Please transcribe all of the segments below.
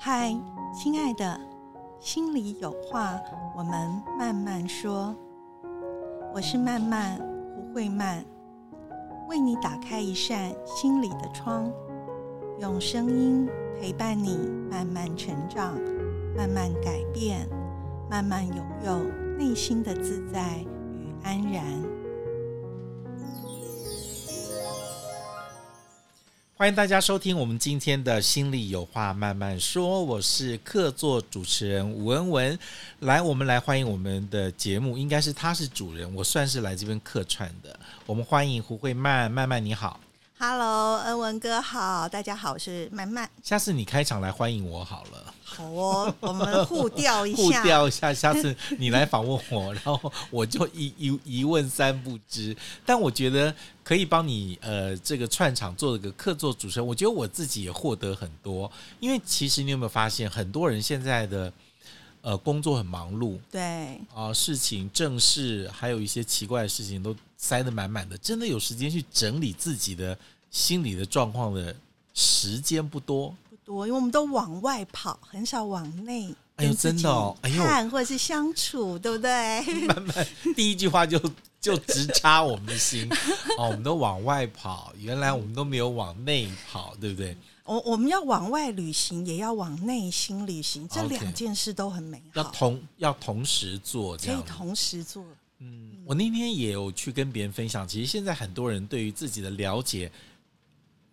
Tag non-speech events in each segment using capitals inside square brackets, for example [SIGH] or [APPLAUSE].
嗨，亲爱的，心里有话，我们慢慢说。我是慢慢胡慧曼，为你打开一扇心里的窗，用声音陪伴你慢慢成长，慢慢改变，慢慢拥有内心的自在与安然。欢迎大家收听我们今天的心里有话慢慢说，我是客座主持人吴文文。来，我们来欢迎我们的节目，应该是他是主人，我算是来这边客串的。我们欢迎胡慧曼，曼曼你好。Hello，恩文哥好，大家好，我是曼曼。下次你开场来欢迎我好了。好哦，我们互调一下，[LAUGHS] 互调一下。下次你来访问我，然后我就一 [LAUGHS] 一一问三不知。但我觉得可以帮你呃这个串场做了个客座主持人，我觉得我自己也获得很多。因为其实你有没有发现，很多人现在的呃工作很忙碌，对啊，事情正事还有一些奇怪的事情都塞得满满的，真的有时间去整理自己的。心理的状况的时间不多，不多，因为我们都往外跑，很少往内。哎呦，真的哦，哎呦，看或者是相处，对不对？慢慢，第一句话就就直插我们的心 [LAUGHS] 哦，我们都往外跑，原来我们都没有往内跑，对不对？我我们要往外旅行，也要往内心旅行，这两件事都很美好，要同要同时做，可以同时做。嗯，我那天也有去跟别人分享，其实现在很多人对于自己的了解。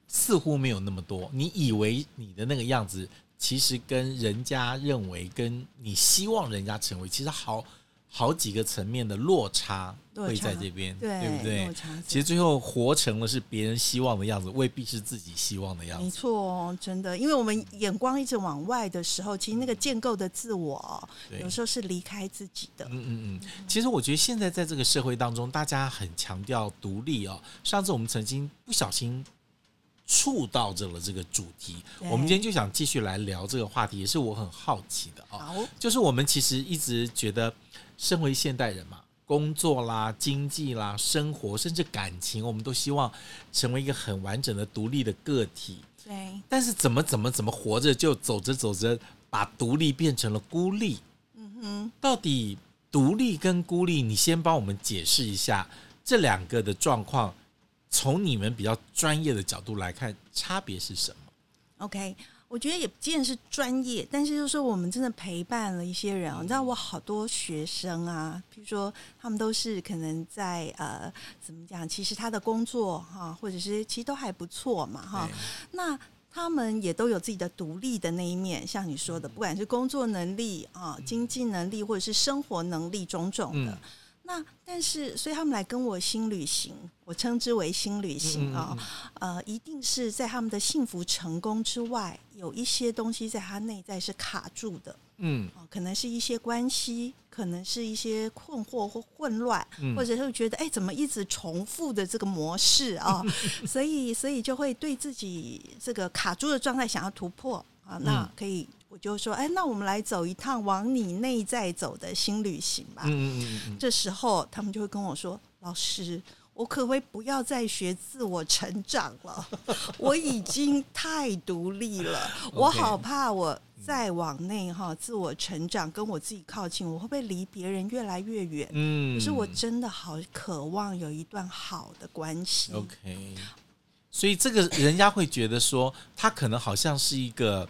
似乎没有那么多。你以为你的那个样子，其实跟人家认为、跟你希望人家成为，其实好好几个层面的落差会在这边，对不对？其实最后活成了是别人希望的样子，未必是自己希望的样子。没错，真的，因为我们眼光一直往外的时候，其实那个建构的自我，有时候是离开自己的。嗯嗯嗯。其实我觉得现在在这个社会当中，大家很强调独立哦。上次我们曾经不小心。触到这了这个主题，我们今天就想继续来聊这个话题，也是我很好奇的啊。就是我们其实一直觉得，身为现代人嘛，工作啦、经济啦、生活，甚至感情，我们都希望成为一个很完整的独立的个体。对。但是怎么怎么怎么活着，就走着走着，把独立变成了孤立。嗯哼。到底独立跟孤立，你先帮我们解释一下这两个的状况。从你们比较专业的角度来看，差别是什么？OK，我觉得也不见是专业，但是就是说我们真的陪伴了一些人。你知道，我好多学生啊，比如说他们都是可能在呃，怎么讲？其实他的工作哈，或者是其实都还不错嘛哈。那他们也都有自己的独立的那一面，像你说的，不管是工作能力啊、经济能力，或者是生活能力种种的。那但是，所以他们来跟我新旅行，我称之为新旅行啊，呃，一定是在他们的幸福成功之外，有一些东西在他内在是卡住的，嗯，可能是一些关系，可能是一些困惑或混乱，或者是觉得哎，怎么一直重复的这个模式啊，[LAUGHS] 所以，所以就会对自己这个卡住的状态想要突破啊，那可以。我就说，哎，那我们来走一趟往你内在走的新旅行吧。嗯嗯嗯。这时候他们就会跟我说：“老师，我可不可以不要再学自我成长了？[LAUGHS] 我已经太独立了，我好怕我再往内哈自我成长，跟我自己靠近，我会不会离别人越来越远？嗯。可是我真的好渴望有一段好的关系。OK。所以这个人家会觉得说，他可能好像是一个。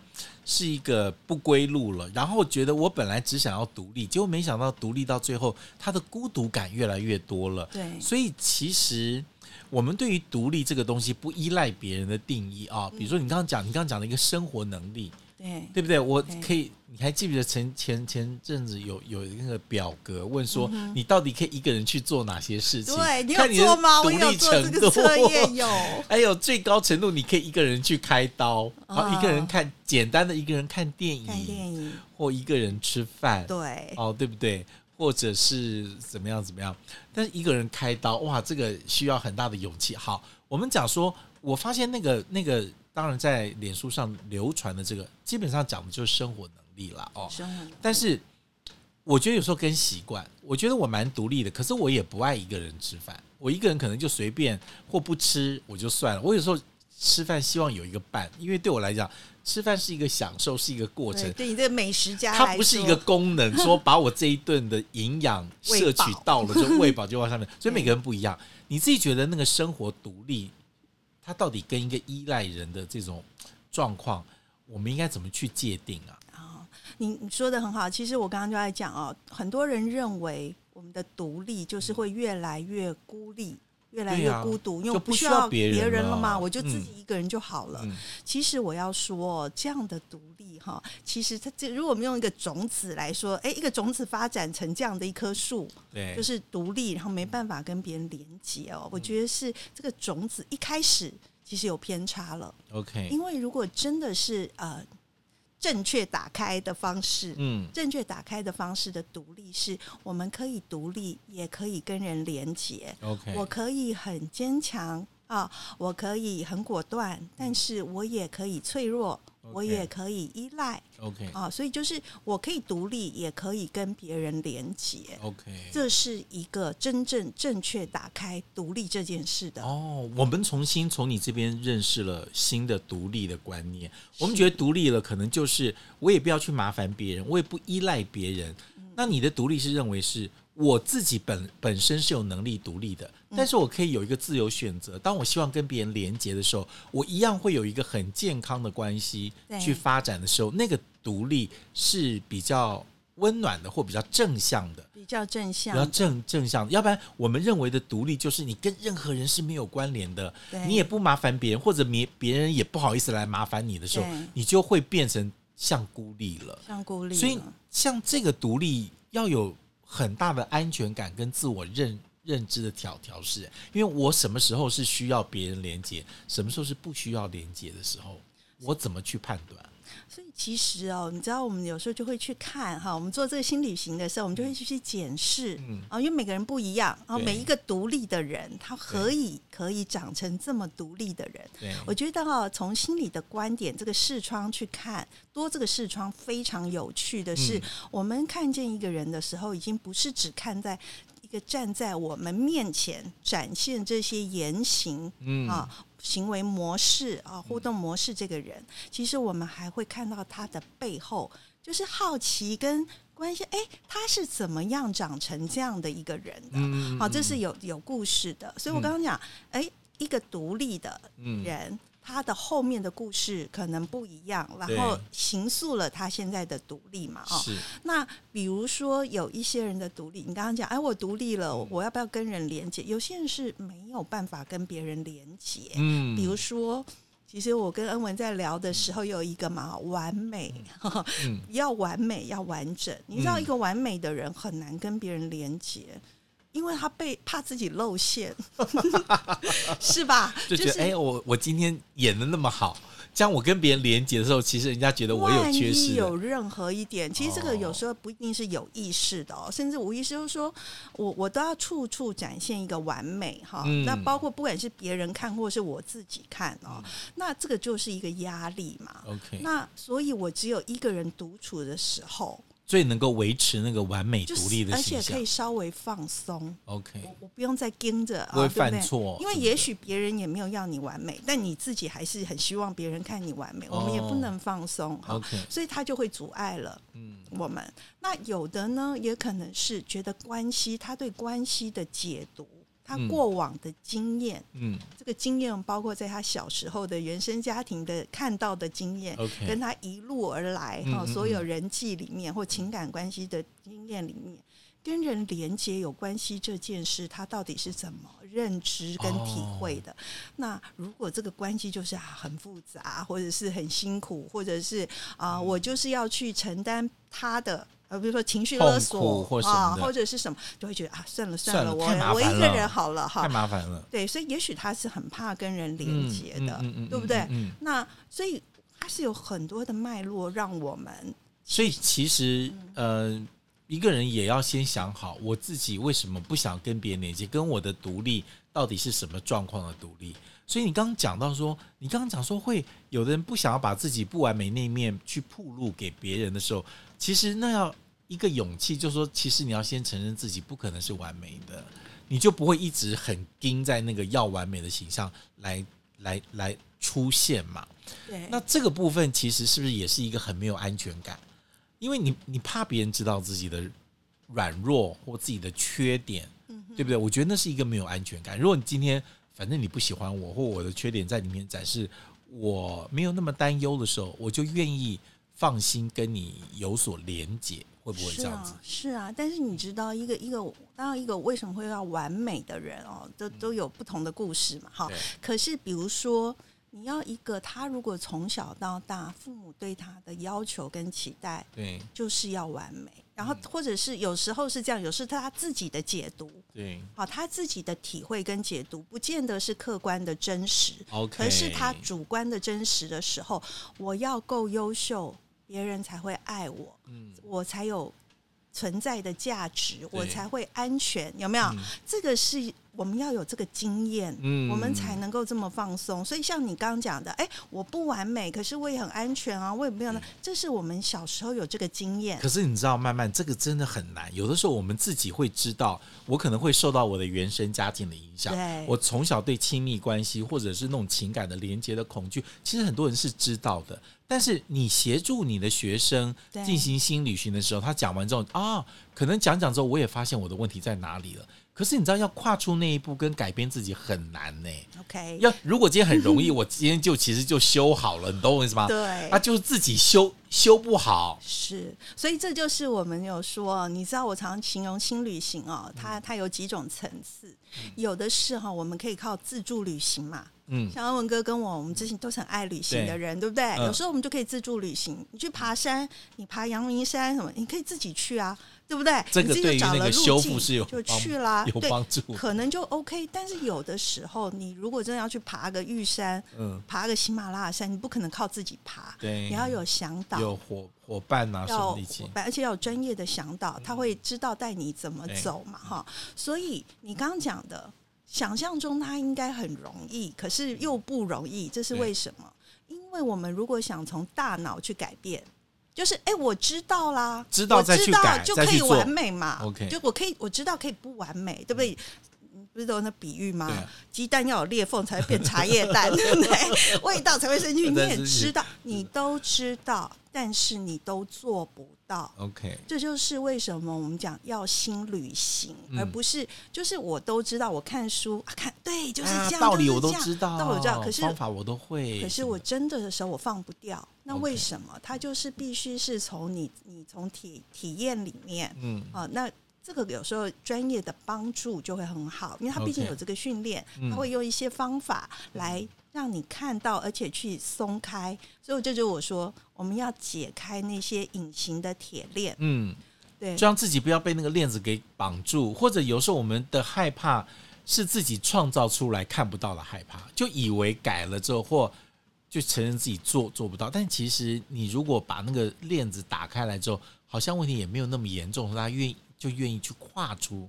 是一个不归路了，然后觉得我本来只想要独立，结果没想到独立到最后，他的孤独感越来越多了。对，所以其实我们对于独立这个东西不依赖别人的定义啊，比如说你刚刚讲，你刚刚讲的一个生活能力。对，对不对？我可以，你还记不记得前前前阵子有有那个表格问说，你到底可以一个人去做哪些事情？对，你有做吗？我有做这个测验，有。[LAUGHS] 还有最高程度，你可以一个人去开刀，然后一个人看简单的一个人看电影，看电影，或一个人吃饭，对，哦，对不对？或者是怎么样怎么样？但是一个人开刀，哇，这个需要很大的勇气。好，我们讲说，我发现那个那个。当然，在脸书上流传的这个，基本上讲的就是生活能力了哦。但是，我觉得有时候跟习惯，我觉得我蛮独立的，可是我也不爱一个人吃饭。我一个人可能就随便或不吃我就算了。我有时候吃饭希望有一个伴，因为对我来讲，吃饭是一个享受，是一个过程对，，对你这个美食家它不是一个功能，说把我这一顿的营养摄取到了就喂饱就往上面，[LAUGHS] 所以每个人不一样。你自己觉得那个生活独立，它到底跟一个依赖人的这种状况，我们应该怎么去界定啊？哦，你你说的很好。其实我刚刚就在讲哦，很多人认为我们的独立就是会越来越孤立。越来越孤独，因为我不需要要别人了了嘛，我就自嗯己一个人就好了。嗯，其实我要说，这样的独立哈，其实它这如果我们用一个种子来说，诶，一个种子发展成这样的一棵树，对，就是独立，然后没办法跟别人连接哦。我觉得是这个种子一开始其实有偏差了，OK，因为如果真的是呃正确打开的方式，嗯。正确打开的方式的独立是，我们可以独立，也可以跟人连接。，OK，我可以很坚强啊，我可以很果断，但是我也可以脆弱，我也可以依赖 OK 啊，所以就是我可以独立，也可以跟别人连接。OK，这是一个真正正确打开独立这件事的。哦，我们重新从你这边认识了新的独立的观念。我们觉得独立了，可能就是我也不要去麻烦别人，我也不依赖别人。那你的独立是认为是我自己本本身是有能力独立的，但是我可以有一个自由选择。当我希望跟别人连接的时候，我一样会有一个很健康的关系对。去发展的时候，那个独立是比较温暖的或比较正向的。比较正向。比向较，正正向的，要不然我们认为的独立就是你跟任何人是没有关联的，对。你也不麻烦别人，或者别别人也不好意思来麻烦你的时候，你就会变成像孤立了。像孤立，所以像这个独立要有很大的安全感跟自我认认知的调调试，因为我什么时候是需要别人连接，什么时候是不需要连接的时候，我怎么去判断？所以其实哦，你知道，我们有时候就会去看哈，我们做这个新旅行的时候，我们就会去去检视嗯。啊，因为每个人不一样，然后每一个独立的人，他何以可以长成这么独立的人？对，我觉得哈，从心理的观点，这个视窗去看，多这个视窗非常有趣的是，嗯。我们看见一个人的时候，已经不是只看在一个站在我们面前展现这些言行嗯。啊。行为模式啊，互动模式，这个人，其实我们还会看到他的背后，就是好奇跟关系。哎，他是怎么样长成这样的一个人的？嗯好，这是有有故事的。所以我刚刚讲，哎，一个独立的嗯人，他的后面的故事可能不一样，然后形塑了他现在的独立嘛。哦，是那比如说有一些人的独立，你刚刚讲，哎，我独立了，我要不要跟人连接？有些人是没有办法跟别人连接，嗯比如说。其实我跟恩文在聊的时候，有一个嘛，完美，嗯 [LAUGHS] 要完美，要完整。你知道，嗯一个完美的人很难跟别人连接，因为他被怕自己露馅，[LAUGHS] 是吧？就觉得哎、我我今天演的那么好，这样我跟别人连接的时候，其实人家觉得我有缺失。有任何一点，其实这个哦有时候不一定是有意识的哦，甚至无意识，就是说我我都要处处展现一个完美哈。嗯那包括不管是别人看或是我自己看哦，那这个就是一个压力嘛。OK，那所以，我只有一个人独处的时候，所以能够维持那个完美独立的是而且可以。稍微放松。OK，我我不用再盯着，不会犯错因为也许别人也没有要你完美，但你自己还是很希望别人看你完美，我们也不哦能放松哈 OK 所以他就会阻碍了嗯我们。那有的呢，也可能是觉得关系，他对关系的解读，他嗯。过往的经验，嗯。这个经验包括在他小时候的原生家庭的看到的经验跟他一路而来哈，所有人际里面或情感关系的经验里面，跟人连接有关系这件事，他到底是怎么认知跟体会的？那如果这个关系就是啊很复杂，或者是很辛苦，或者是啊、我就是要去承担他的。呃，比如说情绪勒索或或者是什么，就会觉得啊，算了了，算了太麻我一个人好了哈太。麻烦了，对，所以也许他是很怕跟人连嗯接的，嗯嗯嗯对不对？嗯嗯那所以他是有很多的脉络，让我们所以其实呃，一个人也要先想好，我自己为什么不想跟别人连接，跟我的独立到底是什么状况的独立。所以你刚刚讲到说，你刚刚讲说会有的人不想要把自己不完美那一面去铺露给别人的时候，其实那要一个勇气，就是说，其实你要先承认自己不可能是完美的，你就不会一直很盯在那个要完美的形象来来来出现嘛。对，那这个部分其实是不是也是一个很没有安全感？因为你你怕别人知道自己的软弱或自己的缺点，对不对？我觉得那是一个没有安全感。如果你今天反正你不喜欢我，或我的缺点在里面展示，我没有那么担忧的时候，我就愿意放心跟你有所连结，会不会这样子？是啊，但是你知道，一个一个当然一个为什么会要完美的人哦，都都有不同的故事嘛，哈。可是比如说。你要一个他，如果从小到大父母对他的要求跟期待，对，就是要完美。然后或者是有时候是这样，有时他自己的解读，对，好，他自己的体会跟解读，不见得是客观的真实。OK，可是他主观的真实的时候，我要够优秀，别人才会爱我，嗯，我才有存在的价值，我才会安全，有没有？这个是。我们要有这个经验，嗯，我们才能够这么放松。所以像你刚刚讲的，哎，我不完美，可是我也很安全啊，我也没有呢。这是我们小时候有这个经验。可是你知道，慢慢这个真的很难。有的时候我们自己会知道，我可能会受到我的原生家庭的影响。对，我从小对亲密关系或者是那种情感的连接的恐惧，其实很多人是知道的。但是你协助你的学生进行新旅行的时候，他讲完之后啊，可能讲讲之后，我也发现我的问题在哪里了。可是你知道，要跨出那一步跟改变自己很难呢。OK，要如果今天很容易，[LAUGHS] 我今天就其实就修好了，你懂我意思吗？对，他就是自己修修不好。是，所以这就是我们有说，你知道，我常形容新旅行哦，它它有几种层次，有的是哈，我们可以靠自助旅行嘛。嗯，像阿文哥跟我，我们之前都是很爱旅行的人，对不对？有时候我们就可以自助旅行，你去爬山，你爬阳明山什么，你可以自己去啊。对不对？这个对于那个修复是有就去啦，有帮助，可能就 OK。但是有的时候，你如果真的要去爬个玉山，嗯，爬个喜马拉雅山，你不可能靠自己爬，对，你要有向导，有伙伙伴啊，要伙伴，而且要有专业的向导，他会知道带你怎么走嘛，哈。所以你刚刚讲的，想象中它应该很容易，可是又不容易，这是为什么？因为我们如果想从大脑去改变。就是哎，我知道啦，知道再去改，就可以完美嘛。OK，就我可以，我知道可以不完美，对不对？不是都那比喻吗？鸡蛋要有裂缝才会变茶叶蛋，[LAUGHS] 对不对？味道才会生菌。你也知道，你都知道，但是你都做不到。OK，这就是为什么我们讲要新旅行，而不是就是我都知道。我看书看，对，就是这样。道理我都知道，道理知道，可是方法我都会。可是我真的的时候，我放不掉。那为什么？它就是必须是从你，你从体体验里面，嗯啊，那。这个有时候专业的帮助就会很好，因为他毕竟有这个训练，他会用一些方法来让你看到，而且去松开。所以这就我说，我们要解开那些隐形的铁链。嗯，对，就让自己不要被那个链子给绑住，或者有时候我们的害怕是自己创造出来看不到的害怕，就以为改了之后或就承认自己做做不到，但其实你如果把那个链子打开来之后，好像问题也没有那么严重，他愿意。就愿意去跨出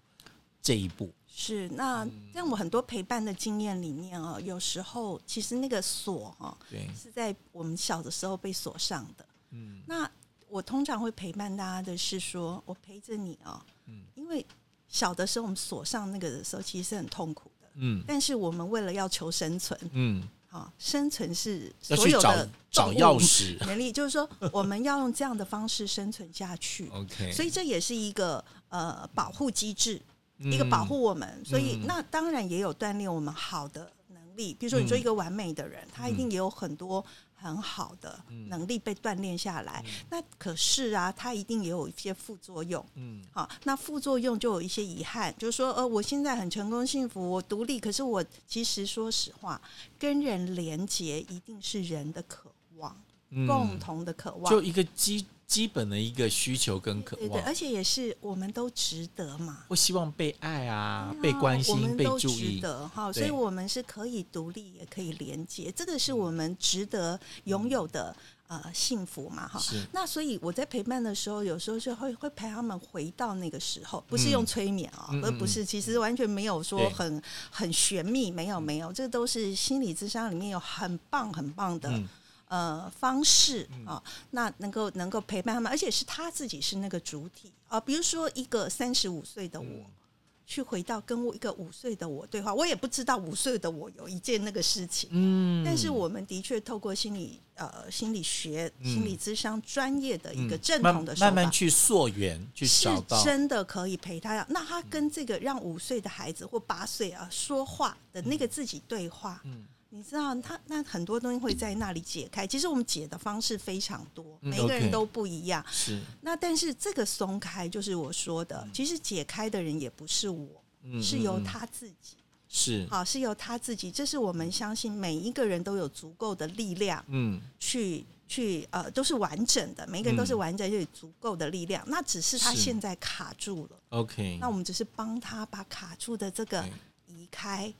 这一步。是那在我很多陪伴的经验里面啊，有时候其实那个锁啊，对，是在我们小的时候被锁上的。嗯，那我通常会陪伴大家的是说，我陪着你啊，嗯，因为小的时候我们锁上那个的时候，其实是很痛苦的。嗯，但是我们为了要求生存，嗯。啊，生存是所有的找钥匙 [LAUGHS] 能力，就是说 [LAUGHS] 我们要用这样的方式生存下去。OK，所以这也是一个呃保护机制，一个保护我们。所以那当然也有锻炼我们好的能力，比如说你做一个完美的人，他一定也有很多。很好的能力被锻炼下来，那可是啊，它一定也有一些副作用。嗯，好，那副作用就有一些遗憾，就是说，呃，我现在很成功、幸福，我独立，可是我其实说实话，跟人连结一定是人的渴望，共同的渴望，就一个基。基本的一个需求跟渴望，而且也是我们都值得嘛。我希望被爱啊，被关心，被注意。哈，所以我们是可以独立，也可以连接，这个是我们值得拥有的呃幸福嘛。哈，那所以我在陪伴的时候，有时候就会会陪他们回到那个时候，不是用催眠啊，而不是其实完全没有说很很玄秘，没有没有，这都是心理智商里面有很棒很棒的。呃，方式啊，那能够能够陪伴他们，而且是他自己是那个主体啊。比如说，一个三十五岁的我，去回到跟我一个五岁的我对话。我也不知道五岁的我有一件那个事情，嗯，但是我们的确透过心理呃心理学、嗯心理咨商专业的一个嗯正统的慢慢去溯源，去是找到，真的可以陪他。那他跟这个让五岁的孩子或八岁啊说话的那个自己对话，嗯你知道他那很多东西会在那里解开。其实我们解的方式非常多，嗯每一个人都不一样。是，那但是这个松开，就是我说的，其实解开的人也不是我，嗯是由他自己。是，好，是由他自己。这是我们相信每一个人都有足够的力量嗯去去呃，都是完整的，每一个人都是嗯完整，就有足够的力量。那只是他现在卡住了，，OK，那我们只是帮他把卡住的这个移开，嗯。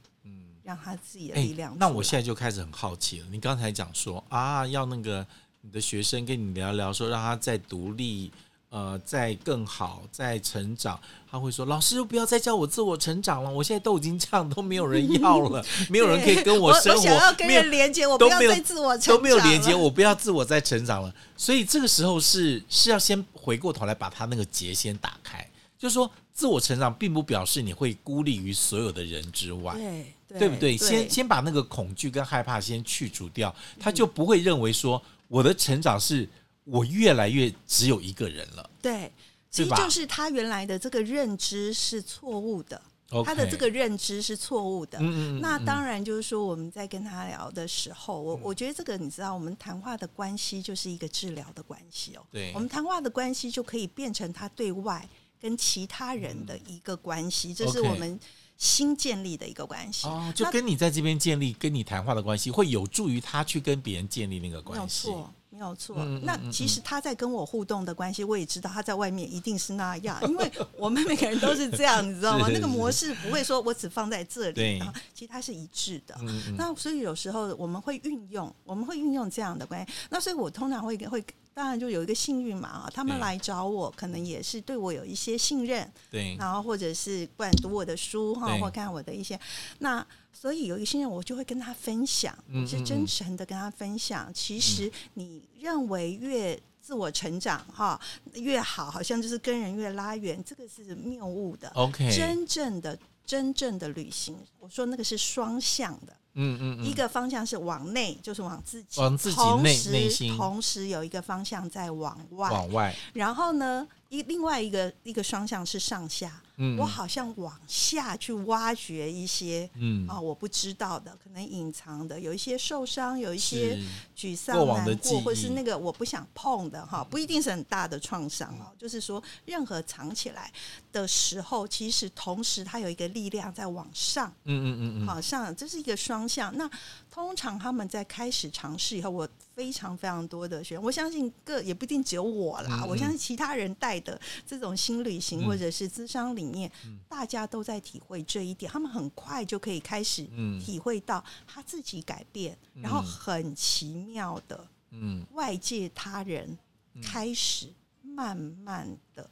让他自己的哎力量。那我现在就开始很好奇了。你刚才讲说啊，要那个你的学生跟你聊聊，说让他再独立，呃，再更好，再成长。他会说：“老师，不要再叫我自我成长了，我现在都已经这样，都没有人要了，[LAUGHS] 没有人可以跟我生活，想要跟没有人连接，我不要再自我成都没有连接，我不要自我再成长了。所以这个时候是是要先回过头来把他那个结先打开，就是说自我成长并不表示你会孤立于所有的人之外。对对对不对？先先把那个恐惧跟害怕先去除掉，他就不会认为说我的成长是我越来越只有一个人了。对，其实就是他原来的这个认知是错误的他的这个认知是错误的。嗯嗯嗯那嗯当然就是说我们在跟他聊的时候，我我觉得这个你知道，我们谈话的关系就是一个治疗的关系哦。对。我们谈话的关系就可以变成他对外跟其他人的一个关系，这是我们新建立的一个关系。哦，就跟你在这边建立跟你谈话的关系，会有助于他去跟别人建立那个没有关系。错，没有错。那其实他在跟我互动的关系，我也知道他在外面一定是那样，因为我们每个人都是这样，你知道吗？[LAUGHS] 那个模式不会说我只放在这对里，然后其实它是一致的。那所以有时候我们会运用，我们会运用这样的关系。那所以我通常会会，当然就有一个幸运嘛啊，他们对来找我，可能也是对我有一些信任，对，然后或者是不管读我的书哈，或看我的一些，那所以有一些人，我就会跟他分享，嗯是真诚的跟他分享。其实你认为越自我成长哈越好，好像就是跟人越拉远，这个是谬误的。OK，真正的真正的旅行，我说那个是双向的，嗯嗯嗯，一个方向是往内，就是往自己，往自己内同时内心。同时有一个方向在往外，往外，然后呢，一另外一个一个双向是上下。嗯，我好像往下去挖掘一些嗯。啊、我不知道的，可能隐藏的，有一些受伤，有一些沮丧、难过，或是那个我不想碰的哈，不一定是很大的创伤哦。就是说，任何藏起来的时候，其实同时它有一个力量在往上，嗯嗯嗯嗯，好上，这是一个双向。那通常他们在开始尝试以后，我非常非常多的学员，我相信各也不一定只有我啦，嗯嗯。我相信其他人带的这种新旅行、嗯。或者是咨商里面，大家都在体会这一点，他们很快就可以开始嗯。体会到他自己改变，然后很奇妙的嗯。外界他人开始慢慢的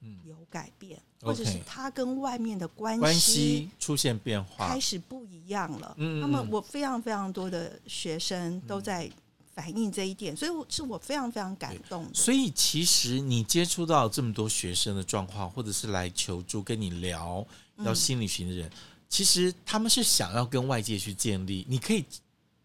嗯。有改变，或者是他跟外面的关关系出现变化。开，始不一样了。嗯嗯他们嗯我非常非常多的学生都在反映这一点，所以我是我非常非常感动的。所以其实你接触到这么多学生的状况，或者是来求助跟你聊聊心理学的人，其实他们是想要跟外界去建立。你可以，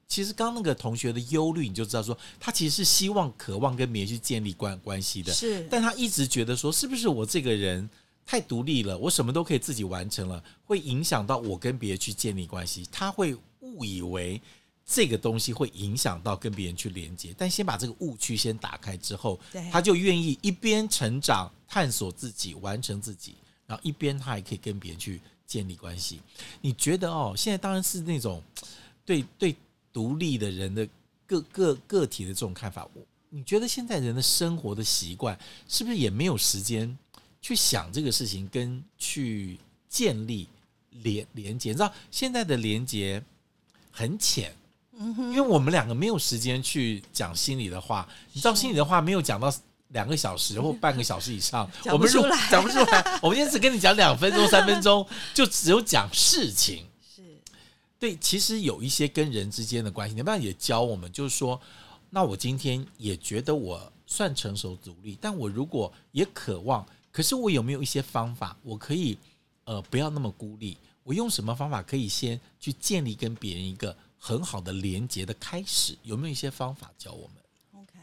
其实刚刚那个同学的忧虑，你就知道说，他其实是希望、渴望跟别人去建立关关系的，是，但他一直觉得说，是不是我这个人太独立了，我什么都可以自己完成了，会影响到我跟别人去建立关系，他会误以为。这个东西会影响到跟别人去连接，但先把这个误区先打开之后，他就愿意一边成长、探索自己、完成自己，然后一边他还可以跟别人去建立关系。你觉得哦，现在当然是那种对对独立的人的个个个体的这种看法，我你觉得现在人的生活的习惯是不是也没有时间去想这个事情，跟去建立连连接？你知道现在的连接很浅。嗯哼，因为我们两个没有时间去讲心里的话，你知道心里的话没有讲到两个小时或半个小时以上，[LAUGHS] 讲我们如不出来讲不出来。[LAUGHS] 我们今天只跟你讲两分钟、三分钟，就只有讲事情。是对，其实有一些跟人之间的关系，你不然也教我们，就是说，那我今天也觉得我算成熟独立，但我如果也渴望，可是我有没有一些方法，我可以呃不要那么孤立？我用什么方法可以先去建立跟别人一个很好的连接的开始？有没有一些方法教我们？OK，、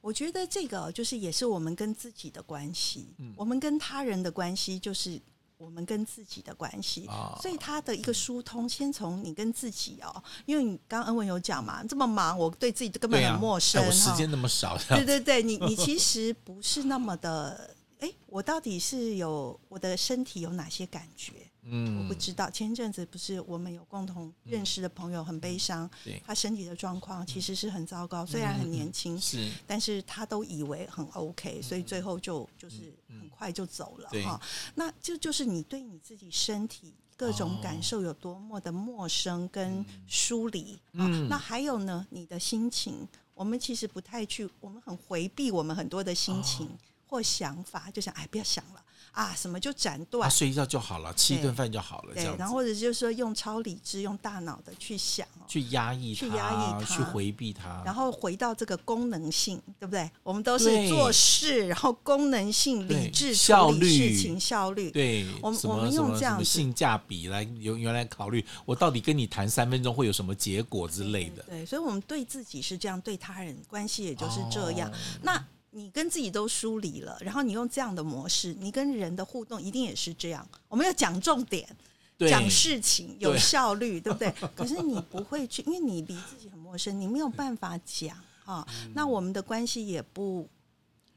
我觉得这个就是也是我们跟自己的关系，嗯我们跟他人的关系就是我们跟自己的关系。啊所以他的一个疏通，先从你跟自己哦，因为你刚刚恩文有讲嘛，这么忙，我对自己根本很陌生，哎我时哈间那么少，这对样对对，你你其实不是那么的，哎，我到底是有我的身体有哪些感觉？嗯我嗯不知道。前一阵子不是我们有共同认识的朋友很悲伤，对他身体的状况其实是很糟糕，虽然很年轻，是但是他都以为很 OK，所以最后就就是很快就走了对哈。那这就是你对你自己身体各种感受有多么的陌生跟疏离啊。嗯那还有呢，你的心情，我们其实不太去，我们很回避我们很多的心情或想法，就想哎不要想了啊，什么就斩断、啊。睡一觉就好了，吃一顿饭就好了，这对，样然后或者就是说用超理智、用大脑的去想哦，去压抑去，压抑它去回避它，然后回到这个功能性，对不对？我们都是做事，然后功能性、理智效率事情、效率。对，我们我们用这样性价比来由原来考虑，我到底跟你谈三分钟会有什么结果之类的，对，所以我们对自己是这样，对他人关系也就是这样。哦那你跟自己都疏离了，然后你用这样的模式，你跟人的互动一定也是这样。我们要讲重点，对讲事情有效率，对不对？可是你不会去，因为你离自己很陌生，你没有办法讲啊。那我们的关系也不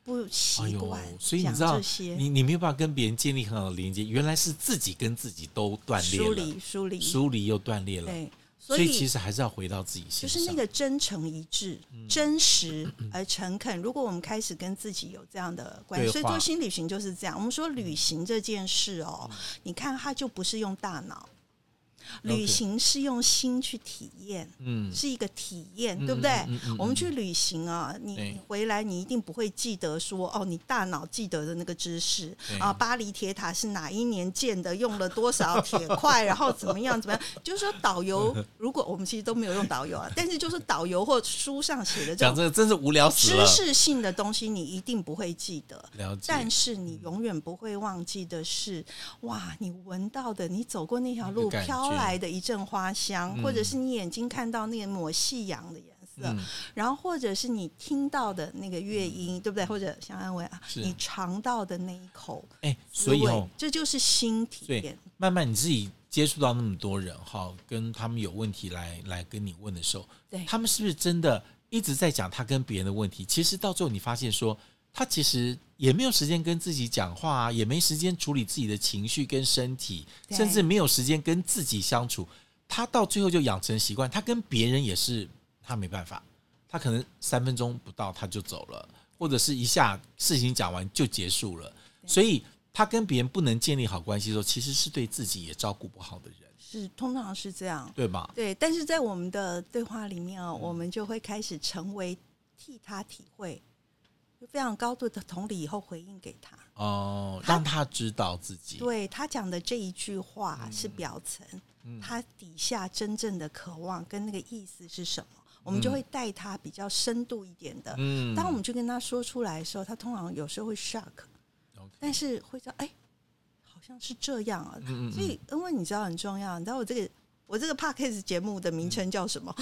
不习惯，所以你知道你你没有办法跟别人建立很好的连接，原来是自己跟自己都断裂了，疏离疏离，疏离又断裂了，对，所所以其实还是要回到自己心上，就是那个真诚一致、嗯真实而诚恳。如果我们开始跟自己有这样的关系，所以做心旅行就是这样。我们说旅行这件事哦，你看它就不是用大脑。旅行是用心去体验，嗯，是一个体验，嗯对不对？我们去旅行啊，你回来你一定不会记得说哦，你大脑记得的那个知识啊，巴黎铁塔是哪一年建的，用了多少铁块，然后怎么样怎么样？[LAUGHS] 就是说导游，如果我们其实都没有用导游啊，但是就是导游或书上写的这种讲这个真是无聊死了。知，识性的东西，你一定不会记得。了解，但是你永远不会忘记的是，哇，你闻到的，你走过那条路飘来的一阵花香，嗯。或者是你眼睛看到那个抹夕阳的颜色，嗯，然后或者是你听到的那个乐音，对不对？或者像安慰啊，你尝到的那一口哎，所以哦，这就是新体验。慢慢你自己接触到那么多人哈，跟他们有问题来来跟你问的时候，对。他们是不是真的一直在讲他跟别人的问题？其实到最后你发现说，他其实也没有时间跟自己讲话啊，也没时间处理自己的情绪跟身体，甚至没有时间跟自己相处。他到最后就养成习惯，他跟别人也是他没办法，他可能三分钟不到他就走了，或者是一下事情讲完就结束了，所以他跟别人不能建立好关系的时候，其实是对自己也照顾不好的人，是通常是这样，对吧？对。但是在我们的对话里面哦，嗯我们就会开始成为替他体会，就非常高度的同理以后回应给他。哦，他让他知道自己，对他讲的这一句话是表层，嗯他底下真正的渴望跟那个意思是什么，我们就会带他比较深度一点的。嗯当我们去跟他说出来的时候，他通常有时候会 shock，但是会说：“哎，好像是这样啊。嗯嗯嗯所以，因为你知道很重要，你知道我这个我这个 podcast 节目的名称叫什么？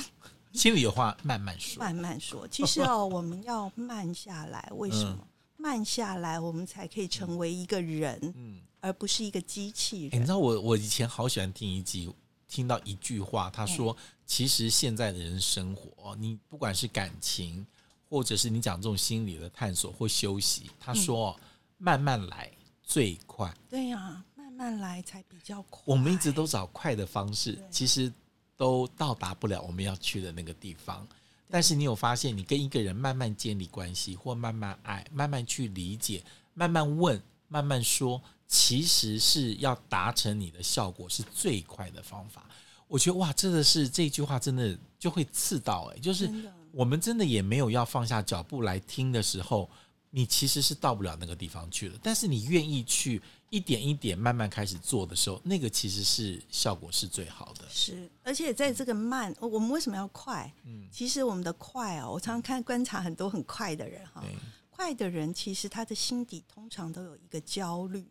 心里有话慢慢说，慢慢说。其实哦，我们要慢下来，为什么？慢下来，我们才可以成为一个人，嗯。而不是一个机器欸你。知道我我以前好喜欢听一集，听到一句话，他说，其实现在的人生活，你不管是感情，或者是你讲这种心理的探索或休息，他说、慢慢来最快。对呀、慢慢来才比较快。我们一直都找快的方式，其实都到达不了我们要去的那个地方。但是你有发现，你跟一个人慢慢建立关系，或慢慢爱，慢慢去理解，慢慢问，慢慢说，其实是要达成你的效果是最快的方法。我觉得哇，真的是这句话真的就会刺到哎、就是我们真的也没有要放下脚步来听的时候，你其实是到不了那个地方去了。但是你愿意去一点一点慢慢开始做的时候，那个其实是效果是最好的。是，而且在这个慢，我我们为什么要快？嗯，其实我们的快哦，我常常看观察很多很快的人哈，对快的人其实他的心底通常都有一个焦虑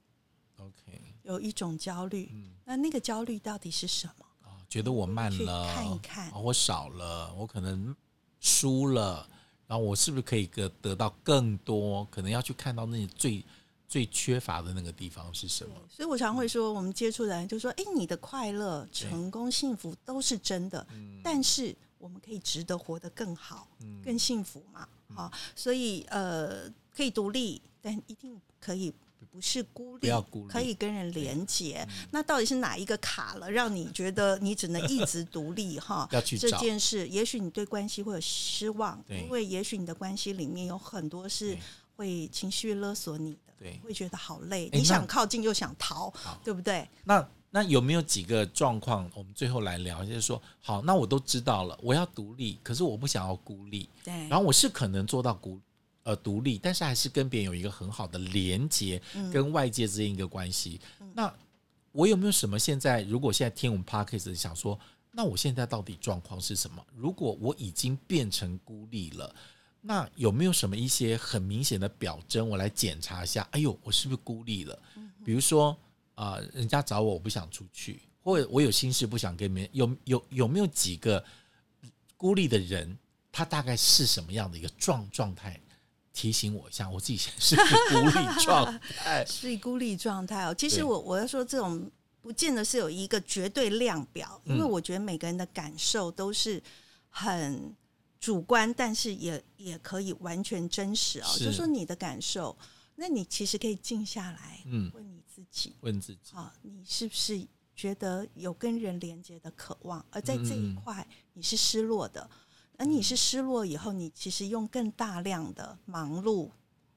，，OK，有一种焦虑。那那个焦虑到底是什么？啊，觉得我慢了，看一看啊我少了，我可能输了，然后我是不是可以得得到更多？可能要去看到那些最最缺乏的那个地方是什么？所以我常会说，我们接触的人就说：“哎，你的快乐、成功、幸福都是真的，嗯。但是我们可以值得活得更好、更幸福嘛？好、所以呃，可以独立，但一定可以不是孤立，孤立可以跟人连。结。那到底是哪一个卡了，让你觉得你只能一直独立？[LAUGHS] 哈这件事，也许你对关系会有失望，因为也许你的关系里面有很多是对会情绪勒索你的。”对，会觉得好累，你想靠近又想逃好，对不对？那那有没有几个状况？我们最后来聊，就是说，好，那我都知道了，我要独立，可是我不想要孤立，对然后我是可能做到孤呃独立，但是还是跟别人有一个很好的连接，嗯跟外界之间一个关系。那我有没有什么现在？如果现在听我们 podcast 想说，那我现在到底状况是什么？如果我已经变成孤立了。那有没有什么一些很明显的表征，我来检查一下？哎呦，我是不是孤立了？比如说，啊、人家找我，我不想出去，或者我有心事不想跟别人，有有有没有几个孤立的人，他大概是什么样的一个状状态？提醒我一下，我自己现在是孤立状态。[LAUGHS] 是孤立状态哦。[LAUGHS] 其实我我要说，这种不见得是有一个绝对量表，因为嗯我觉得每个人的感受都是很主观，但是也也可以完全真实哦。是。就说你的感受，那你其实可以静下来，嗯。问你自己，问自己，好，你是不是觉得有跟人连接的渴望？而在这一嗯块，你是失落的，而你是失落以后，你其实用更大量的忙碌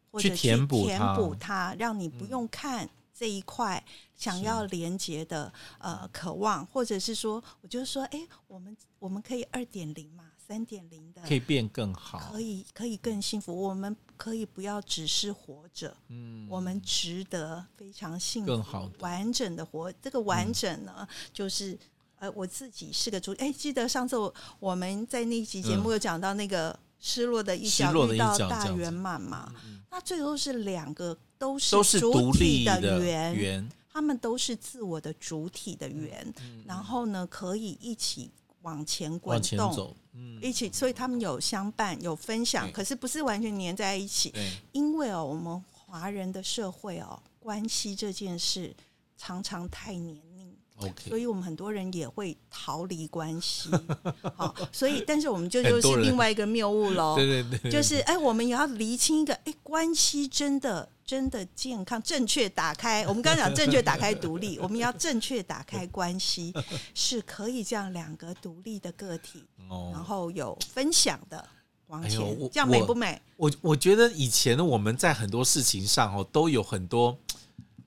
或者去填补填它。嗯补它，让你不用看这一块想要连接的呃渴望，或者是说，我就说，哎，我们我们可以二点零嘛，三点零的可以变更好可。以可以更幸福，我们可以不要只是活着，嗯，我们值得非常幸福、更好的完整的活。这个完整呢，就是呃，我自己是个主。哎，记得上次我我们在那一集节目有讲到那个失落的一角遇到大圆满嘛，那最后是两个都是都是主独立的圆，他们都是自我的主体的圆，然后呢，可以一起往前滚动。一起，所以他们有相伴，有分享，可是不是完全黏在一起。因为哦，我们华人的社会哦，关系这件事常常太黏腻，所 OK，以我们很多人也会逃离关系。[LAUGHS] 好，所以但是我们就就是另外一个谬误喽。[LAUGHS] 对对对，就是哎，我们也要厘清一个哎，关系真的真的健康，正确打开。我们刚刚讲正确打开独立，[LAUGHS] 我们要正确打开关系，[LAUGHS] 是可以这样两个独立的个体，然哦，后有分享的往前，哎这样美不美？我我觉得以前的我们在很多事情上哦，都有很多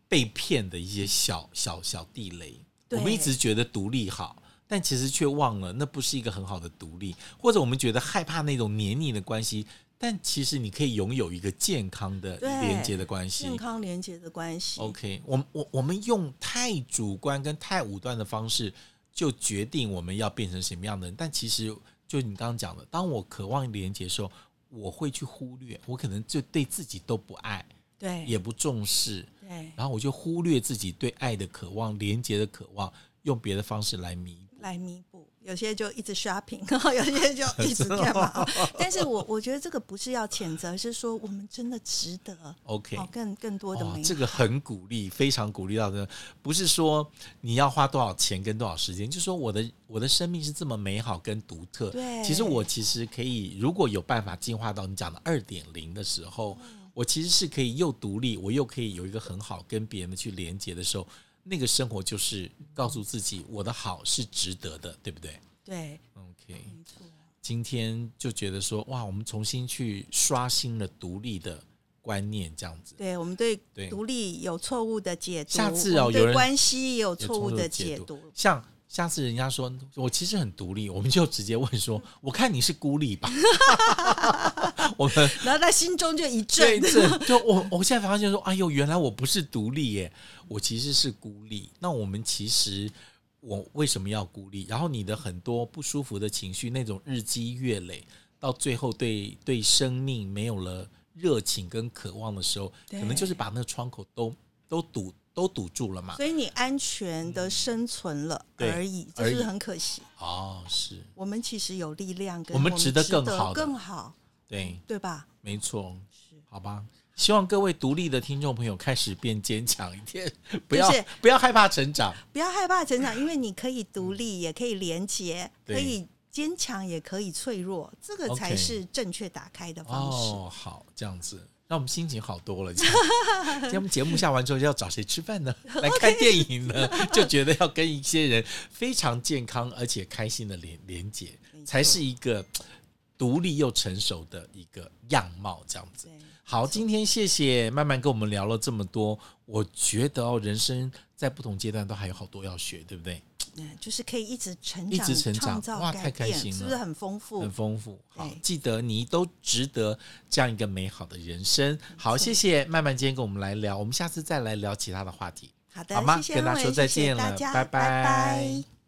被骗的一些小小小地雷。我们一直觉得独立好，但其实却忘了那不是一个很好的独立，或者我们觉得害怕那种黏腻的关系，但其实你可以拥有一个健康的连接的关系健。康连接的关系。OK，我我我们用太主观跟太武断的方式，就决定我们要变成什么样的人。但其实就你刚刚讲的，当我渴望连接的时候，我会去忽略，我可能就对自己都不爱，对，也不重视，对，然后我就忽略自己对爱的渴望、连接的渴望，用别的方式来弥补。来弥补。有些就一直 shopping，[LAUGHS] 有些就一直干嘛？[LAUGHS] 但是我我觉得这个不是要谴责，是说我们真的值得 OK，哦，更更多的美好。，哦这个很鼓励，非常鼓励到的，不是说你要花多少钱跟多少时间，就是说我的我的生命是这么美好跟独特。对其实我其实可以，如果有办法进化到你讲的二点零的时候，嗯我其实是可以又独立，我又可以有一个很好跟别人去连接的时候，那个生活就是告诉自己我的好是值得的，对不对对，？OK，没错。今天就觉得说哇，我们重新去刷新了独立的观念，这样子。对我们对对独立有错误的解读，下次哦有关系也有有错误的解读。像下次人家说我其实很独立，我们就直接问说：“ [LAUGHS] 我看你是孤立吧？” [LAUGHS] 我们然后他心中就一对震，就我 [LAUGHS] 我现在发现说：“哎呦，原来我不是独立耶，我其实是孤立。”那我们其实我为什么要孤立？然后你的很多不舒服的情绪，那种日积月累，到最后对对生命没有了热情跟渴望的时候，可能就是把那个窗口都都堵。都堵住了嘛。所以你安全的生存了而已，这而已是很可惜。哦，是我们其实有力量跟我们值得更好更好，对，对吧？没错，是好吧。希望各位独立的听众朋友开始变坚强一点，[LAUGHS] 不要、就是不要害怕成长。不要害怕成长，因为你可以独立，也可以连接，可以坚强，也可以脆弱，这个才是正确打开的方式。哦，好，这样子，让我们心情好多了。[LAUGHS] 今天我们节目下完之后要找谁吃饭呢？[LAUGHS] 来看电影呢？就觉得要跟一些人非常健康而且开心的连连接，才是一个独立又成熟的一个样貌。这样子。好，今天谢谢慢慢跟我们聊了这么多，我觉得哦，人生在不同阶段都还有好多要学，对不对？嗯，就是可以一直成长，一直成长哇太开心了是不是很丰富？很丰富。好对，记得你都值得这样一个美好的人生。好，谢谢曼曼今天跟我们来聊，我们下次再来聊其他的话题。好的，好吗谢谢跟大家说再见了拜拜